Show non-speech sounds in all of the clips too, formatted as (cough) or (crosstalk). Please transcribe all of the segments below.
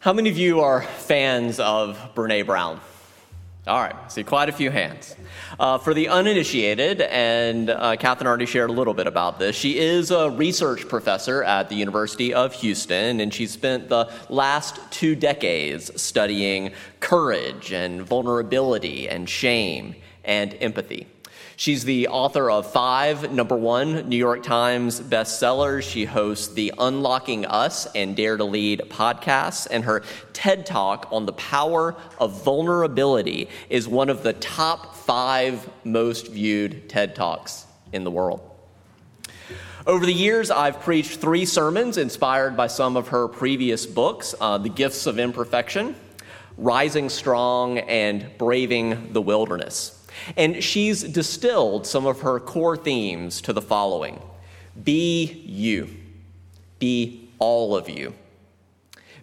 How many of you are fans of Brene Brown? All right, see quite a few hands. Uh, for the uninitiated, and uh, Catherine already shared a little bit about this, she is a research professor at the University of Houston, and she spent the last two decades studying courage and vulnerability and shame and empathy. She's the author of five number one New York Times bestsellers. She hosts the Unlocking Us and Dare to Lead podcasts, and her TED Talk on the power of vulnerability is one of the top five most viewed TED Talks in the world. Over the years, I've preached three sermons inspired by some of her previous books uh, The Gifts of Imperfection, Rising Strong, and Braving the Wilderness. And she's distilled some of her core themes to the following Be you, be all of you,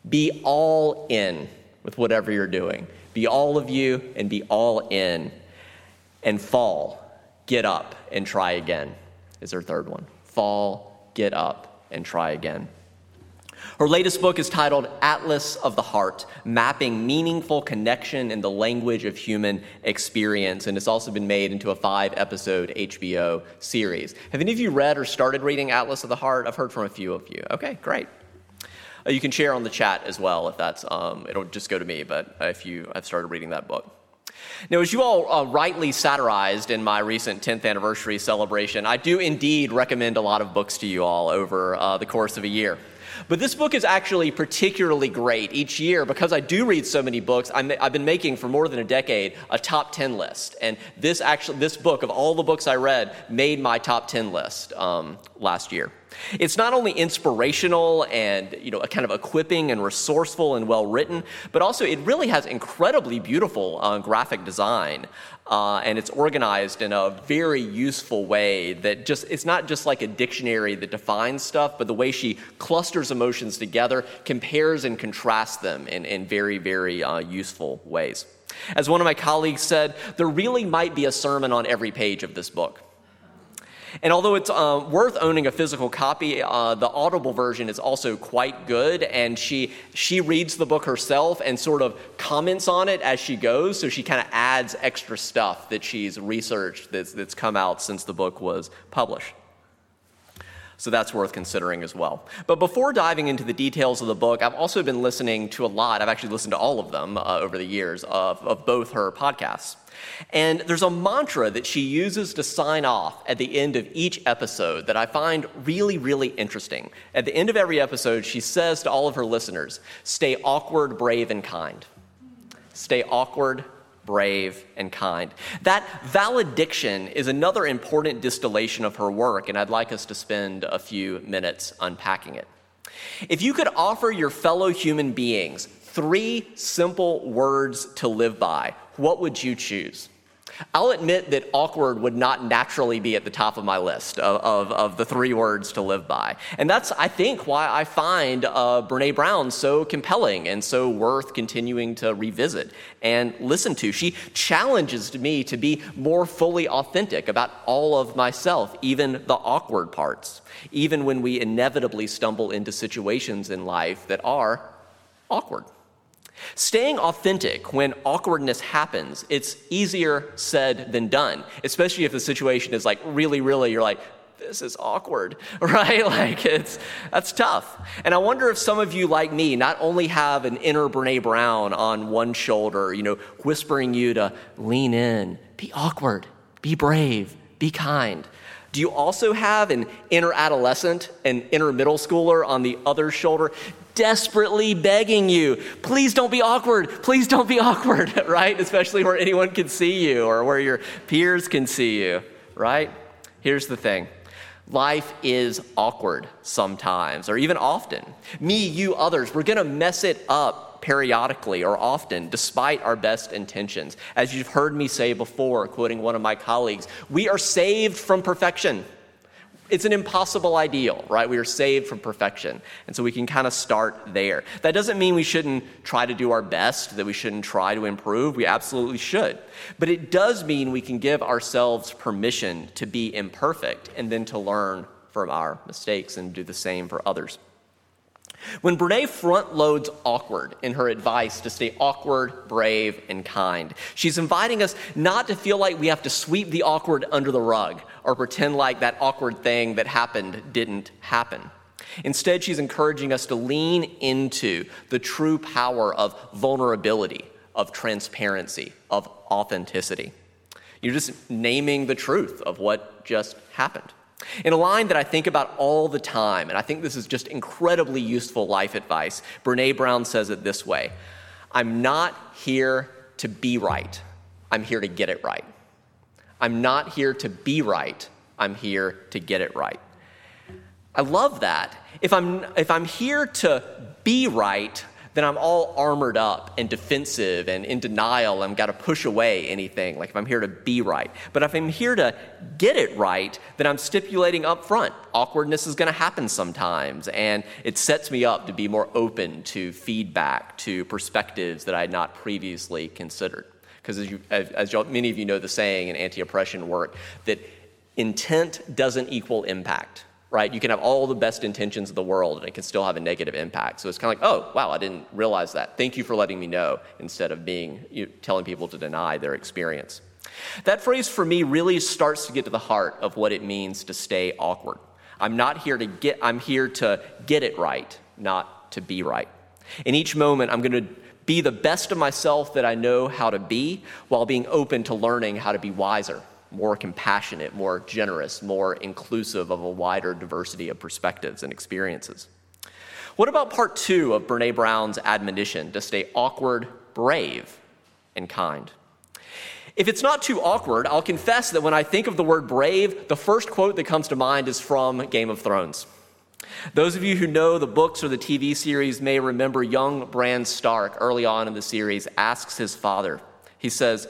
be all in with whatever you're doing. Be all of you and be all in and fall, get up and try again is her third one. Fall, get up and try again. Her latest book is titled Atlas of the Heart Mapping Meaningful Connection in the Language of Human Experience. And it's also been made into a five episode HBO series. Have any of you read or started reading Atlas of the Heart? I've heard from a few of you. Okay, great. Uh, you can share on the chat as well if that's, um, it'll just go to me, but if you have started reading that book. Now, as you all uh, rightly satirized in my recent 10th anniversary celebration, I do indeed recommend a lot of books to you all over uh, the course of a year. But this book is actually particularly great each year because I do read so many books. i have been making for more than a decade a top 10 list. And this actually, this book, of all the books I read, made my top 10 list um, last year. It's not only inspirational and you know kind of equipping and resourceful and well written, but also it really has incredibly beautiful uh, graphic design. Uh, and it's organized in a very useful way that just it's not just like a dictionary that defines stuff but the way she clusters emotions together compares and contrasts them in, in very very uh, useful ways. As one of my colleagues said there really might be a sermon on every page of this book and although it's uh, worth owning a physical copy, uh, the Audible version is also quite good. And she, she reads the book herself and sort of comments on it as she goes. So she kind of adds extra stuff that she's researched that's, that's come out since the book was published. So that's worth considering as well. But before diving into the details of the book, I've also been listening to a lot, I've actually listened to all of them uh, over the years, of, of both her podcasts. And there's a mantra that she uses to sign off at the end of each episode that I find really, really interesting. At the end of every episode, she says to all of her listeners stay awkward, brave, and kind. Stay awkward, brave, and kind. That valediction is another important distillation of her work, and I'd like us to spend a few minutes unpacking it. If you could offer your fellow human beings three simple words to live by, what would you choose? I'll admit that awkward would not naturally be at the top of my list of, of, of, the three words to live by. And that's, I think, why I find uh, Brene Brown so compelling and so worth continuing to revisit and listen to. She challenges me to be more fully authentic about all of myself, even the awkward parts, even when we inevitably stumble into situations in life that are awkward. Staying authentic when awkwardness happens, it's easier said than done, especially if the situation is like really, really, you're like, this is awkward, (laughs) right? Like it's that's tough. And I wonder if some of you, like me, not only have an inner Brene Brown on one shoulder, you know, whispering you to lean in, be awkward, be brave, be kind. Do you also have an inner adolescent, an inner middle schooler on the other shoulder? desperately begging you, please don't be awkward. Please don't be (laughs) awkward, (laughs) right? Especially where anyone can see you or where your peers can see you, right? Here's the thing life is awkward sometimes or even often. Me, you, others, we're to mess it up periodically or often, despite our best intentions. As you've heard me say before, quoting one of my colleagues, we are saved from perfection. It's an impossible ideal, right? We are saved from perfection. And so we can kind of start there. That doesn't mean we shouldn't try to do our best, that we shouldn't try to improve. We absolutely should. But it does mean we can give ourselves permission to be imperfect and then to learn from our mistakes and do the same for others. When Brene front loads awkward in her advice to stay awkward, brave, and kind, she's inviting us not to feel like we have to sweep the awkward under the rug or pretend like that awkward thing that happened didn't happen. Instead, she's encouraging us to lean into the true power of vulnerability, of transparency, of authenticity. You're just naming the truth of what just happened. In a line that I think about all the time, and I think this is just incredibly useful life advice, Brene Brown says it this way I'm not here to be right, I'm here to get it right. I'm not here to be right, I'm here to get it right. I love that. If I'm, if I'm here to be right, then I'm all armored up and defensive and in denial. I've got to push away anything, like if I'm here to be right. But if I'm here to get it right, then I'm stipulating up front awkwardness is going to happen sometimes. And it sets me up to be more open to feedback, to perspectives that I had not previously considered. Because as, you, as, as many of you know the saying in anti oppression work, that intent doesn't equal impact right? You can have all the best intentions of the world and it can still have a negative impact. So it's kind of like, oh, wow, I didn't realize that. Thank you for letting me know instead of being you telling people to deny their experience. That phrase for me really starts to get to the heart of what it means to stay awkward. I'm not here to get I'm here to get it right, not to be right. In each moment I'm going to be the best of myself that I know how to be while being open to learning how to be wiser more compassionate, more generous, more inclusive of a wider diversity of perspectives and experiences. What about part two of Brene Brown's admonition to stay awkward, brave, and kind? If it's not too awkward, I'll confess that when I think of the word brave, the first quote that comes to mind is from Game of Thrones. Those of you who know the books or the TV series may remember young Bran Stark early on in the series asks his father, he says,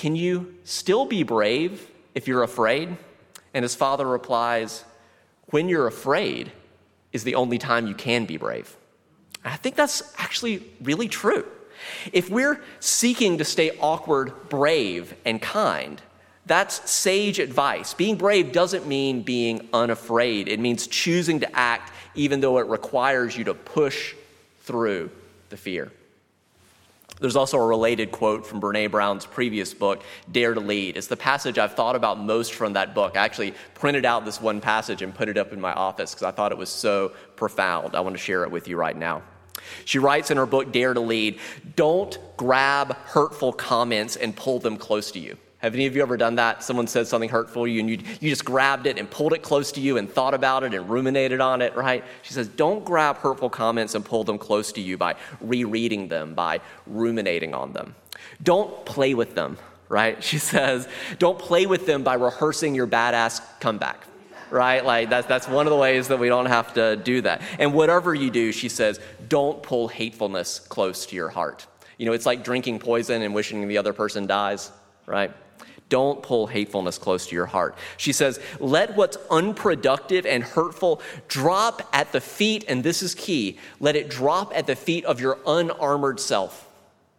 can you still be brave if you're afraid? And his father replies, When you're afraid is the only time you can be brave. I think that's actually really true. If we're seeking to stay awkward, brave, and kind, that's sage advice. Being brave doesn't mean being unafraid, it means choosing to act even though it requires you to push through the fear. There's also a related quote from Brene Brown's previous book, Dare to Lead. It's the passage I've thought about most from that book. I actually printed out this one passage and put it up in my office because I thought it was so profound. I want to share it with you right now. She writes in her book, Dare to Lead, don't grab hurtful comments and pull them close to you. Have any of you ever done that? Someone said something hurtful to you and you, you just grabbed it and pulled it close to you and thought about it and ruminated on it, right? She says, don't grab hurtful comments and pull them close to you by rereading them, by ruminating on them. Don't play with them, right? She (laughs) says, don't play with them by rehearsing your badass comeback right? Like that's that's one of the ways that we don't have to do that. And whatever you do, she says, don't pull hatefulness close to your heart. You know, it's like drinking poison and wishing the other person dies, right? Don't pull hatefulness close to your heart. She says, let what's unproductive and hurtful drop at the feet, and this is key let it drop at the feet of your unarmored self.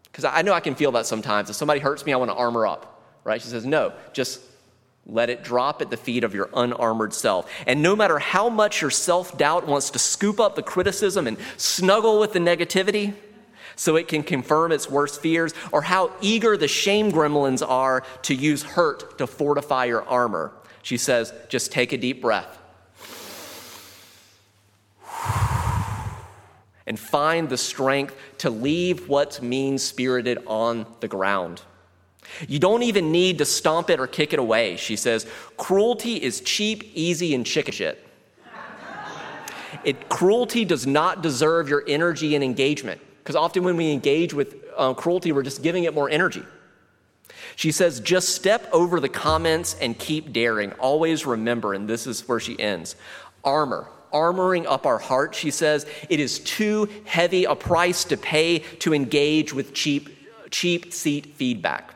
Because I know I can feel that sometimes. If somebody hurts me, I want to armor up, right? She says, no, just let it drop at the feet of your unarmored self. And no matter how much your self doubt wants to scoop up the criticism and snuggle with the negativity, so it can confirm its worst fears, or how eager the shame gremlins are to use hurt to fortify your armor. She says, just take a deep breath (sighs) and find the strength to leave what's mean spirited on the ground. You don't even need to stomp it or kick it away. She says, cruelty is cheap, easy, and chicken shit. It, cruelty does not deserve your energy and engagement. Because often when we engage with uh, cruelty, we're just giving it more energy. She says, just step over the comments and keep daring. Always remember, and this is where she ends armor. Armoring up our heart, she says, it is too heavy a price to pay to engage with cheap, cheap seat feedback.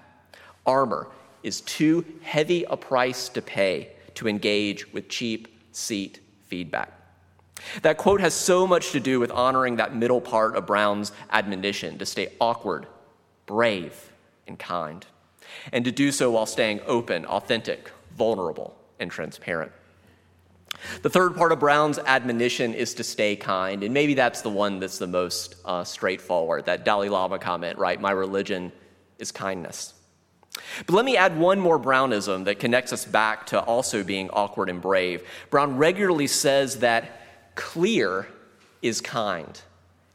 Armor is too heavy a price to pay to engage with cheap seat feedback. That quote has so much to do with honoring that middle part of Brown's admonition to stay awkward, brave, and kind, and to do so while staying open, authentic, vulnerable, and transparent. The third part of Brown's admonition is to stay kind, and maybe that's the one that's the most uh, straightforward. That Dalai Lama comment, right? My religion is kindness. But let me add one more Brownism that connects us back to also being awkward and brave. Brown regularly says that clear is kind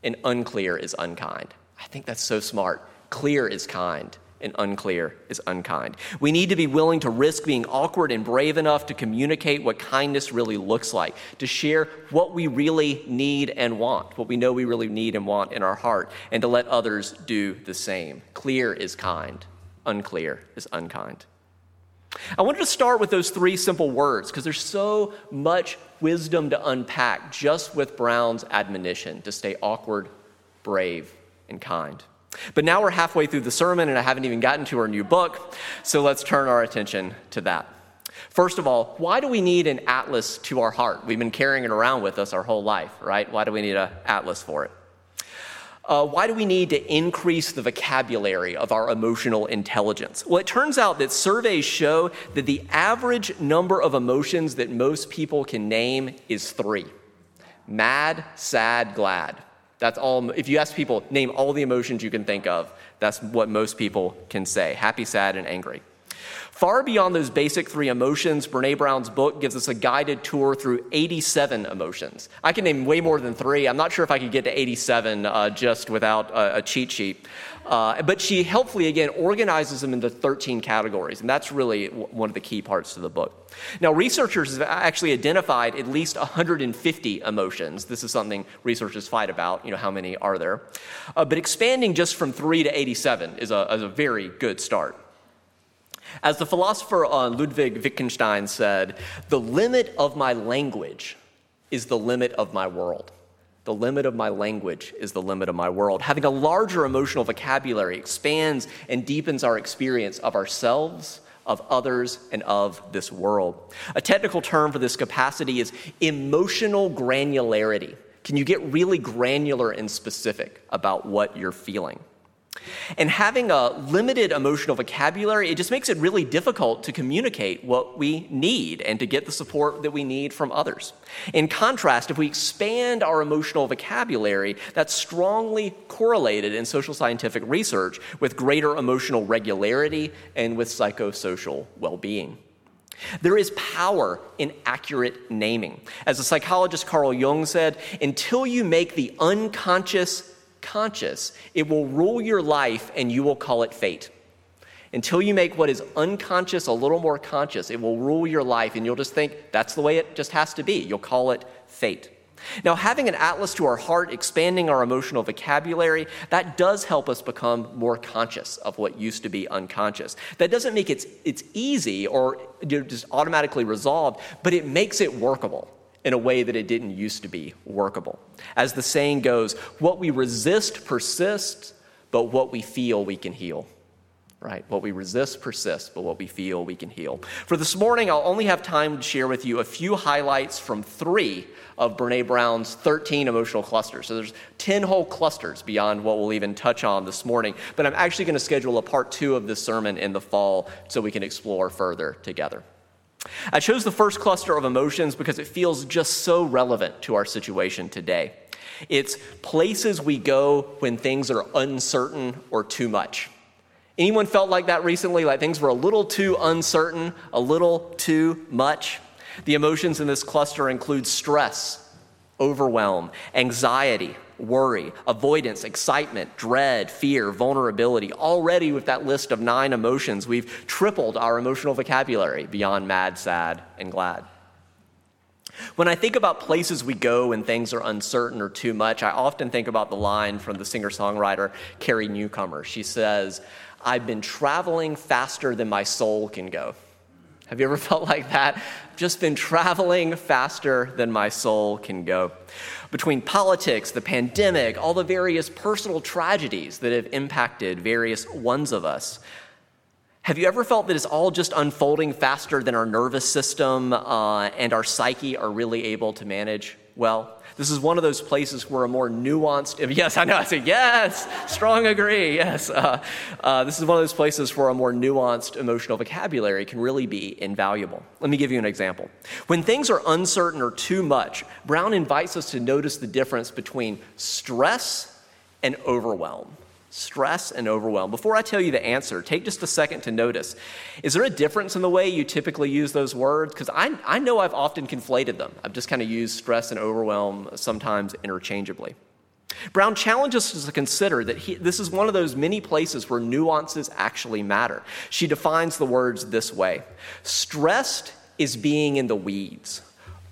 and unclear is unkind. I think that's so smart. Clear is kind and unclear is unkind. We need to be willing to risk being awkward and brave enough to communicate what kindness really looks like, to share what we really need and want, what we know we really need and want in our heart, and to let others do the same. Clear is kind, unclear is unkind. I wanted to start with those three simple words because there's so much wisdom to unpack just with Brown's admonition to stay awkward, brave, and kind. But now we're halfway through the sermon and I haven't even gotten to our new book, so let's turn our attention to that. First of all, why do we need an atlas to our heart? We've been carrying it around with us our whole life, right? Why do we need an atlas for it? Uh, why do we need to increase the vocabulary of our emotional intelligence? Well, it turns out that surveys show that the average number of emotions that most people can name is three mad, sad, glad. That's all. If you ask people, name all the emotions you can think of, that's what most people can say happy, sad, and angry. Far beyond those basic three emotions, Brene Brown's book gives us a guided tour through 87 emotions. I can name way more than three. I'm not sure if I could get to 87 uh, just without a, a cheat sheet. Uh, but she helpfully, again, organizes them into 13 categories, and that's really one of the key parts to the book. Now, researchers have actually identified at least 150 emotions. This is something researchers fight about, you know, how many are there? Uh, but expanding just from 3 to 87 is a, is a very good start. As the philosopher Ludwig Wittgenstein said, the limit of my language is the limit of my world. The limit of my language is the limit of my world. Having a larger emotional vocabulary expands and deepens our experience of ourselves, of others, and of this world. A technical term for this capacity is emotional granularity. Can you get really granular and specific about what you're feeling? And having a limited emotional vocabulary, it just makes it really difficult to communicate what we need and to get the support that we need from others. In contrast, if we expand our emotional vocabulary, that's strongly correlated in social scientific research with greater emotional regularity and with psychosocial well being. There is power in accurate naming. As the psychologist Carl Jung said, until you make the unconscious conscious, it will rule your life and you will call it fate. Until you make what is unconscious a little more conscious, it will rule your life and you'll just think that's the way it just has to be. You'll call it fate. Now, having an atlas to our heart, expanding our emotional vocabulary, that does help us become more conscious of what used to be unconscious. That doesn't make it it's easy or just automatically resolved, but it makes it workable in a way that it didn't used to be workable. As the saying goes, what we resist persists, but what we feel we can heal. Right? What we resist persists, but what we feel we can heal. For this morning, I'll only have time to share with you a few highlights from three of Brene Brown's 13 emotional clusters. So there's 10 whole clusters beyond what we'll even touch on this morning. But I'm actually going to schedule a part two of this sermon in the fall so we can explore further together. I chose the first cluster of emotions because it feels just so relevant to our situation today. It's places we go when things are uncertain or too much. Anyone felt like that recently? Like things were a little too uncertain, a little too much? The emotions in this cluster include stress, overwhelm, anxiety, worry, avoidance, excitement, dread, fear, vulnerability. Already, with that list of nine emotions, we've tripled our emotional vocabulary beyond mad, sad, and glad. When I think about places we go when things are uncertain or too much, I often think about the line from the singer songwriter Carrie Newcomer. She says, I've been traveling faster than my soul can go. Have you ever (laughs) felt like that? Just been traveling faster than my soul can go. Between politics, the pandemic, all the various personal tragedies that have impacted various ones of us. Have you ever felt that it's all just unfolding faster than our nervous system uh, and our psyche are really able to manage well? This is one of those places where a more nuanced, (laughs) yes, I know, I say yes, strong agree, yes. Uh, uh, this is one of those places where a more nuanced emotional vocabulary can really be invaluable. Let me give you an example. When things are uncertain or too much, Brown invites us to notice the difference between stress and overwhelm stress and overwhelm. Before I tell you the answer, take just a second to notice is there a difference in the way you typically use those words? Because I, I know I've often conflated them. I've just kind of used stress and overwhelm sometimes interchangeably. Brown challenges us to consider that he, this is one of those many places where nuances actually matter. She defines the words this way Stressed is being in the weeds,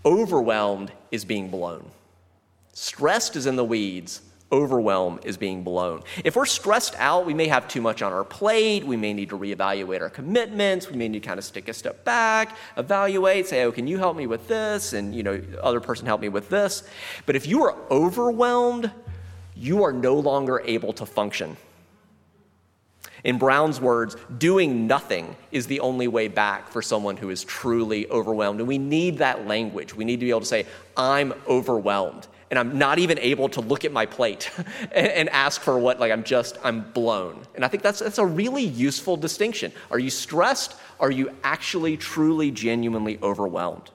overwhelmed is being blown. Stressed is in the weeds, overwhelm is being blown. If we're stressed out, we may have too much on our plate. We may need to reevaluate our commitments. We may need to kind of stick a step back, evaluate, say, oh, can you help me with this? And, you know, other person help me with this. But if you are overwhelmed, you are no longer able to function. In Brown's words, doing nothing is the only way back for someone who is truly overwhelmed. And we need that language. We need to be able to say, I'm overwhelmed and I'm not even able to look at my plate (laughs) and, and, ask for what, like I'm just, I'm blown. And I think that's, that's a really useful distinction. Are you stressed? Are you actually, truly, genuinely overwhelmed?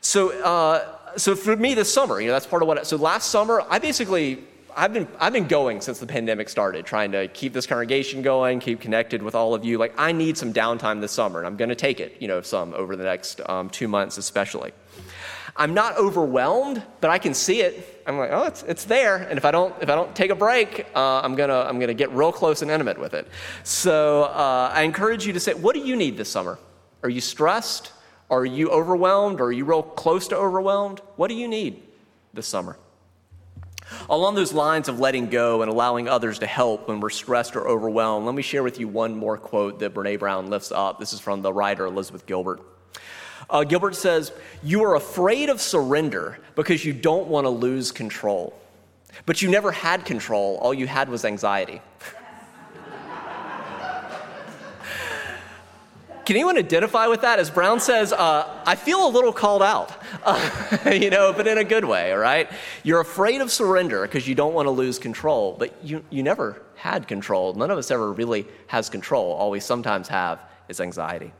So, uh, so for me this summer, you know, that's part of what, so last summer, I basically, I've been, I've been going since the pandemic started, trying to keep this congregation going, keep connected with all of you. Like, I need some downtime this summer, and I'm going to take it, you know, some over the next um, two months, especially. I'm not overwhelmed, but I can see it. I'm like, oh, it's, it's there. And if I don't, if I don't take a break, uh, I'm to I'm gonna get real close and intimate with it. So uh, I encourage you to say, what do you need this summer? Are you stressed? Are you overwhelmed? Are you real close to overwhelmed? What do you need this summer? Along those lines of letting go and allowing others to help when we're stressed or overwhelmed, let me share with you one more quote that Brene Brown lifts up. This is from the writer Elizabeth Gilbert. Uh, Gilbert says, You are afraid of surrender because you don't want to lose control. But you never had control, all you had was anxiety. (laughs) Can anyone identify with that? As Brown says, uh, I feel a little called out, uh, (laughs) you know, but in a good way, right? You're afraid of surrender because you don't want to lose control, but you, you never had control. None of us ever really has control. All we sometimes have is anxiety.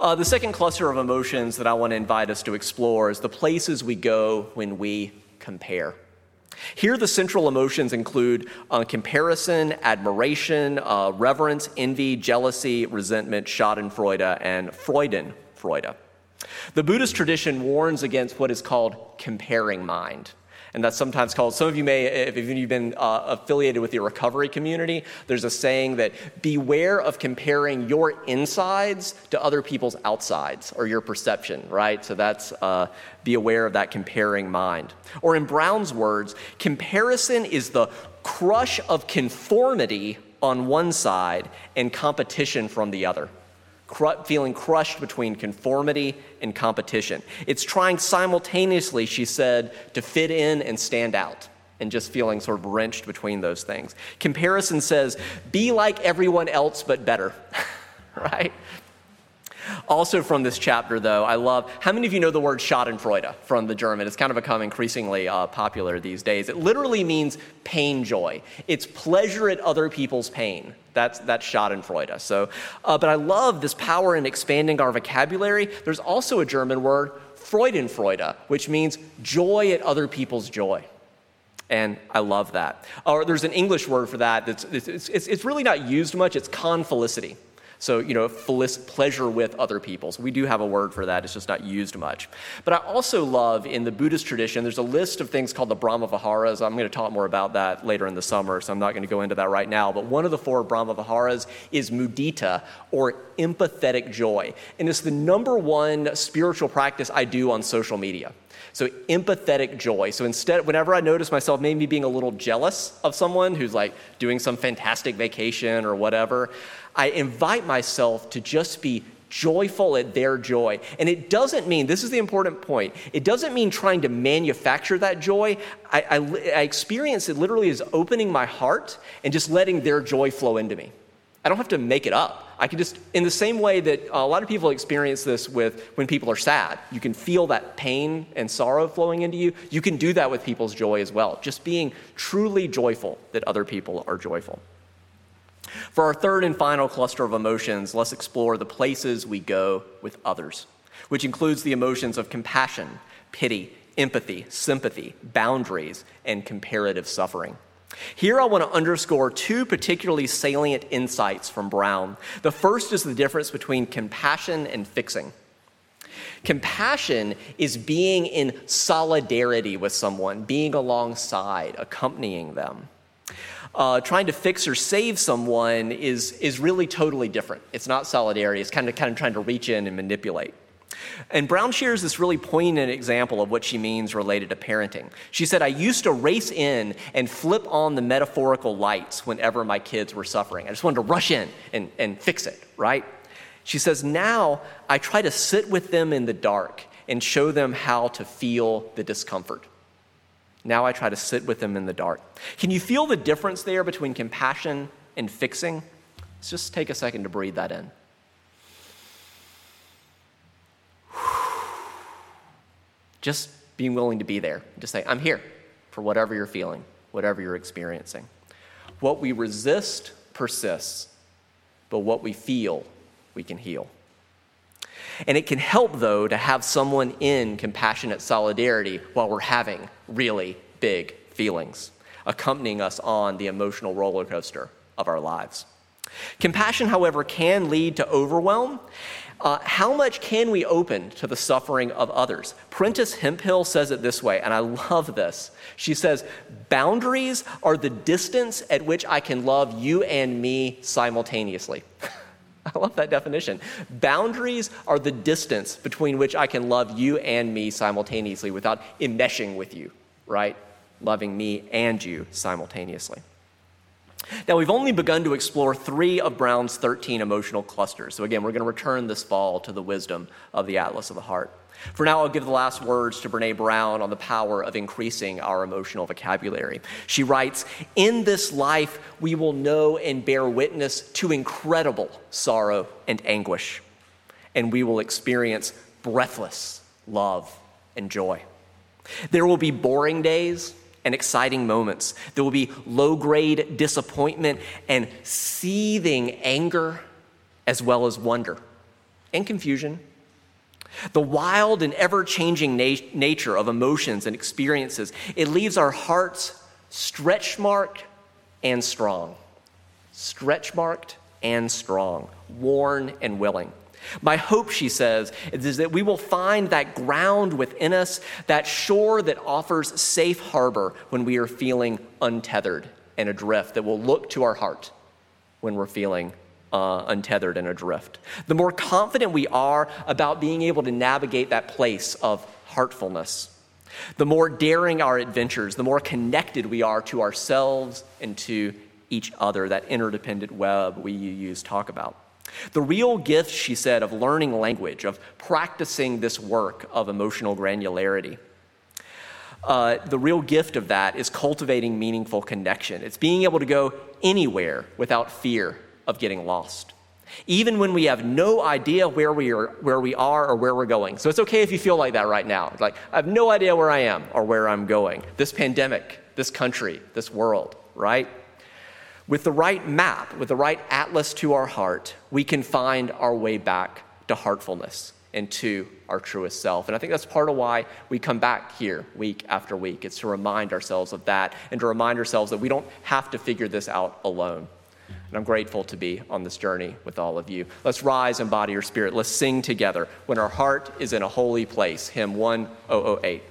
Uh, the second cluster of emotions that I want to invite us to explore is the places we go when we compare. Here, the central emotions include uh, comparison, admiration, uh, reverence, envy, jealousy, resentment, Schadenfreude, and Freudenfreude. The Buddhist tradition warns against what is called comparing mind and that's sometimes called, some of you may, if you've been uh, affiliated with the recovery community, there's a saying that beware of comparing your insides to other people's outsides or your perception, right? So that's uh, be aware of that comparing mind. Or in Brown's words, comparison is the crush of conformity on one side and competition from the other cr- feeling crushed between conformity and competition. It's trying simultaneously, she said, to fit in and stand out and just feeling sort of wrenched between those things. Comparison says, be like everyone else but better, (laughs) right? Also, from this chapter, though, I love how many of you know the word Schadenfreude from the German? It's kind of become increasingly uh, popular these days. It literally means pain joy, it's pleasure at other people's pain. That's, that's Schadenfreude. So, uh, but I love this power in expanding our vocabulary. There's also a German word, Freudenfreude, which means joy at other people's joy. And I love that. Or there's an English word for that that's it's, it's, it's really not used much. It's confelicity. So, you know, pleasure with other people. So we do have a word for that. It's just not used much. But I also love in the Buddhist tradition, there's a list of things called the Brahma Viharas. I'm going to talk more about that later in the summer, so I'm not going to go into that right now. But one of the four Brahma Viharas is mudita, or empathetic joy. And it's the number one spiritual practice I do on social media. So, empathetic joy. So, instead, whenever I notice myself maybe being a little jealous of someone who's like doing some fantastic vacation or whatever, I invite myself to just be joyful at their joy. And it doesn't mean, this is the important point, it doesn't mean trying to manufacture that joy. I, I, I experience it literally as opening my heart and just letting their joy flow into me. I don't have to make it up. I can just, in the same way that a lot of people experience this with when people are sad, you can feel that pain and sorrow flowing into you. You can do that with people's joy as well, just being truly joyful that other people are joyful. For our third and final cluster of emotions, let's explore the places we go with others, which includes the emotions of compassion, pity, empathy, sympathy, boundaries, and comparative suffering. Here, I want to underscore two particularly salient insights from Brown. The first is the difference between compassion and fixing. Compassion is being in solidarity with someone, being alongside, accompanying them. Uh, trying to fix or save someone is, is really totally different. It's not solidarity, it's kind of, kind of trying to reach in and manipulate. And Brown shares this really poignant example of what she means related to parenting. She said, I used to race in and flip on the metaphorical lights whenever my kids were suffering. I just wanted to rush in and, and fix it, right? She says, Now I try to sit with them in the dark and show them how to feel the discomfort. Now I try to sit with them in the dark. Can you feel the difference there between compassion and fixing? Let's just take a second to breathe that in. (sighs) Just being willing to be there. Just say, I'm here for whatever you're feeling, whatever you're experiencing. What we resist persists, but what we feel, we can heal. And it can help, though, to have someone in compassionate solidarity while we're having really big feelings, accompanying us on the emotional roller coaster of our lives. Compassion, however, can lead to overwhelm uh, how much can we open to the suffering of others? Prentis Hemphill says it this way, and I love this. She says, Boundaries are the distance at which I can love you and me simultaneously. (laughs) (laughs) I love that definition. Boundaries are the distance between which I can love you and me simultaneously without enmeshing with you, right? Loving me and you simultaneously. Now, we've only begun to explore three of Brown's 13 emotional clusters. So, again, we're going to return this fall to the wisdom of the Atlas of the Heart. For now, I'll give the last words to Brene Brown on the power of increasing our emotional vocabulary. She writes In this life, we will know and bear witness to incredible sorrow and anguish, and we will experience breathless love and joy. There will be boring days and exciting moments. There will be low grade disappointment and seething anger, as well as wonder and confusion. The wild and ever changing na- nature of emotions and experiences, it leaves our hearts stretch marked and strong. Stretch marked and strong, worn and willing. My hope, she says, is that we will find that ground within us, that shore that offers safe harbor when we are feeling untethered and adrift, that will look to our heart when we're feeling uh, untethered and adrift. The more confident we are about being able to navigate that place of heartfulness, the more daring our adventures, the more connected we are to ourselves and to each other, that interdependent web we use talk about. The real gift, she said, of learning language, of practicing this work of emotional granularity, uh, the real gift of that is cultivating meaningful connection. It's being able to go anywhere without fear of getting lost, even when we have no idea where we are, where we are or where we're going. So it's okay if you feel like that right now. Like, I have no idea where I am or where I'm going. This pandemic, this country, this world, right? With the right map, with the right atlas to our heart, we can find our way back to heartfulness and to our truest self. And I think that's part of why we come back here week after week. It's to remind ourselves of that and to remind ourselves that we don't have to figure this out alone. And I'm grateful to be on this journey with all of you. Let's rise and body your spirit. Let's sing together when our heart is in a holy place. Hymn 1008.